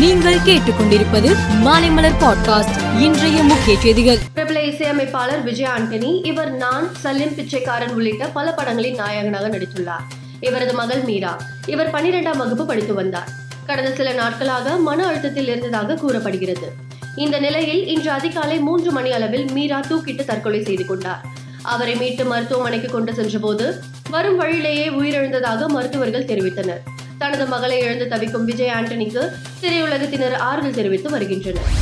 நீங்கள் கேட்டுக்கொண்டிருப்பது மாலைமலர் பாட்காஸ்ட். இன்றைய முக்கிய செய்திகள். பிரபல இசையமைப்பாளர் விஜய் ஆண்டனி இவர் நான் சலீம் பிச்சைக்காரன் உள்ளிட்ட பல படங்களின் நாயகனாக நடித்துள்ளார். இவரது மகள் மீரா. இவர் பன்னிரெண்டாம் வகுப்பு படித்து வந்தார். கடந்த சில நாட்களாக மன அழுத்தத்தில் இருந்ததாக கூறப்படுகிறது. இந்த நிலையில் இன்று அதிகாலை மூன்று மணி அளவில் மீரா தூக்கிட்டு தற்கொலை செய்து கொண்டார். அவரை மீட்டு மருத்துவமனைக்கு கொண்டு சென்றபோது வரும் வழியிலேயே உயிரிழந்ததாக மருத்துவர்கள் தெரிவித்தனர். தனது மகளை இழந்து தவிக்கும் விஜய் ஆண்டனிக்கு திரையுலகத்தினர் ஆறுதல் தெரிவித்து வருகின்றனர்.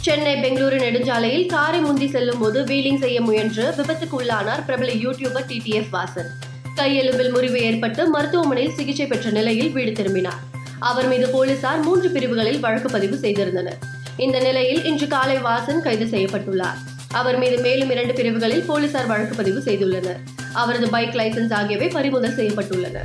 சென்னை பெங்களூரு நெடுஞ்சாலையில் காரை முந்தி செல்லும் போது வீலிங் செய்ய முயன்று விபத்துக்கு உள்ளானார் பிரபல யூடியூபர் டிடிஎஃப் வாசன். கையெலும்பில் முறிவு ஏற்பட்டு மருத்துவமனையில் சிகிச்சை பெற்ற நிலையில் வீடு திரும்பினார். அவர் மீது போலீசார் மூன்று பிரிவுகளில் வழக்கு பதிவு செய்திருந்தனர். இந்த நிலையில் இன்று காலை வாசன் கைது செய்யப்பட்டுள்ளார். அவர் மீது மேலும் இரண்டு பிரிவுகளில் போலீசார் வழக்கு பதிவு செய்துள்ளனர். அவரது பைக் லைசென்ஸ் ஆகியவை பறிமுதல் செய்யப்பட்டுள்ளன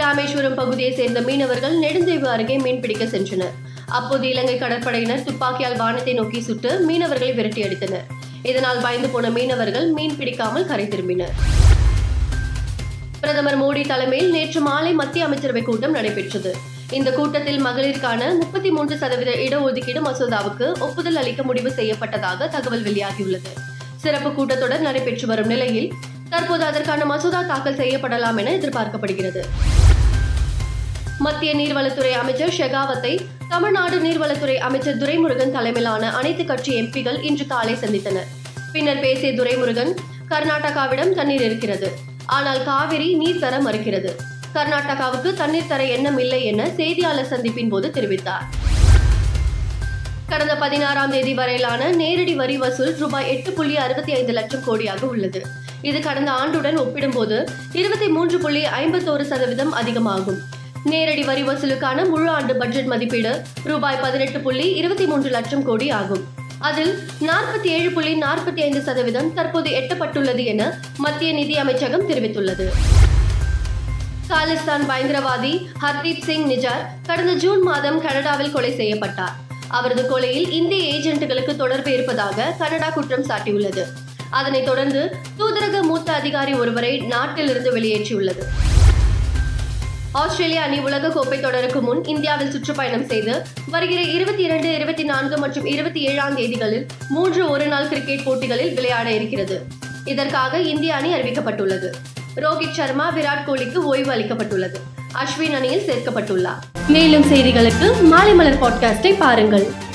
ராமேஸ்வரம் பகுதியை சேர்ந்த மீனவர்கள் நெடுந்தீவு அருகே மீன்பிடிக்க சென்றனர். அப்போது இலங்கை கடற்படையினர் துப்பாக்கியால் வானத்தை நோக்கி சுட்டு மீனவர்களை விரட்டி அடித்தனர். இதனால் பயந்து போன மீனவர்கள் மீன் பிடிக்காமல் கரை திரும்பினர். பிரதமர் மோடி தலைமையில் நேற்று மாலை மத்திய அமைச்சரவை கூட்டம் நடைபெற்றது. இந்த கூட்டத்தில் மகளிருக்கான முப்பத்தி மூன்று சதவீத இடஒதுக்கீடு மசோதாவுக்கு ஒப்புதல் அளிக்க முடிவு செய்யப்பட்டதாக தகவல் வெளியாகியுள்ளது. சிறப்பு கூட்டத்தொடர் நடைபெற்று வரும் நிலையில் தற்போது அதற்கான மசோதா தாக்கல் செய்யப்படலாம் என எதிர்பார்க்கப்படுகிறது. மத்திய நீர்வளத்துறை அமைச்சர் ஷெகாவத்தை தமிழ்நாடு நீர்வளத்துறை அமைச்சர் துரைமுருகன் தலைமையிலான அனைத்து கட்சி எம்பிகள் இன்று காலை சந்தித்தனர். பின்னர் பேசிய துரைமுருகன் கர்நாடகாவிடம் தண்ணீர் இருக்கிறது. ஆனால் காவிரி நீர் தர மறுக்கிறது. கர்நாடகாவுக்கு தண்ணீர் தர எண்ணம் இல்லை என செய்தியாளர் சந்திப்பின் போது தெரிவித்தார். கடந்த பதினாறாம் தேதி வரையிலான நேரடி வரி வசூல் ரூபாய் எட்டு புள்ளி அறுபத்தி ஐந்து லட்சம் கோடியாக உள்ளது. இது கடந்த ஆண்டுடன் ஒப்பிடும்போது இருபத்தி மூன்று புள்ளி ஐம்பத்தோரு சதவீதம் அதிகமாகும். நேரடி வரி வசூலுக்கான முழு ஆண்டு பட்ஜெட் மதிப்பீடு ரூபாய் பதினெட்டு புள்ளி இருபத்தி மூன்று லட்சம் கோடி ஆகும். அதில் நாற்பத்தி ஏழு புள்ளி நாற்பத்தி ஐந்து சதவீதம் தற்போது எட்டப்பட்டுள்ளது என மத்திய நிதி அமைச்சகம் தெரிவித்துள்ளது. காலிஸ்தான் பயங்கரவாதி ஹர்தீப் சிங் நிஜார் கடந்த ஜூன் மாதம் கனடாவில் கொலை செய்யப்பட்டார். அவரது கொலையில் இந்திய ஏஜென்ட்டுகளுக்கு தொடர்பு இருப்பதாக கனடா குற்றம் சாட்டியுள்ளது. அதனைத் தொடர்ந்து தூதரக மூத்த அதிகாரி ஒருவரை நாட்டிலிருந்து வெளியேற்றியுள்ளது. ஆஸ்திரேலிய அணி உலக கோப்பை தொடருக்கு முன் இந்தியாவில் சுற்றுப்பயணம் செய்து வருகிற இருபத்தி இரண்டு இருபத்தி நான்கு மற்றும் இருபத்தி ஏழாம் தேதிகளில் மூன்று ஒருநாள் கிரிக்கெட் போட்டிகளில் விளையாட இருக்கிறது. இதற்காக இந்திய அணி அறிவிக்கப்பட்டுள்ளது. ரோஹித் சர்மா விராட் கோலிக்கு ஓய்வு அளிக்கப்பட்டுள்ளது. அஸ்வின் அணியில் சேர்க்கப்பட்டுள்ளார். மேலும் செய்திகளுக்கு மாலை மலர் பாட்காஸ்டை பாருங்கள்.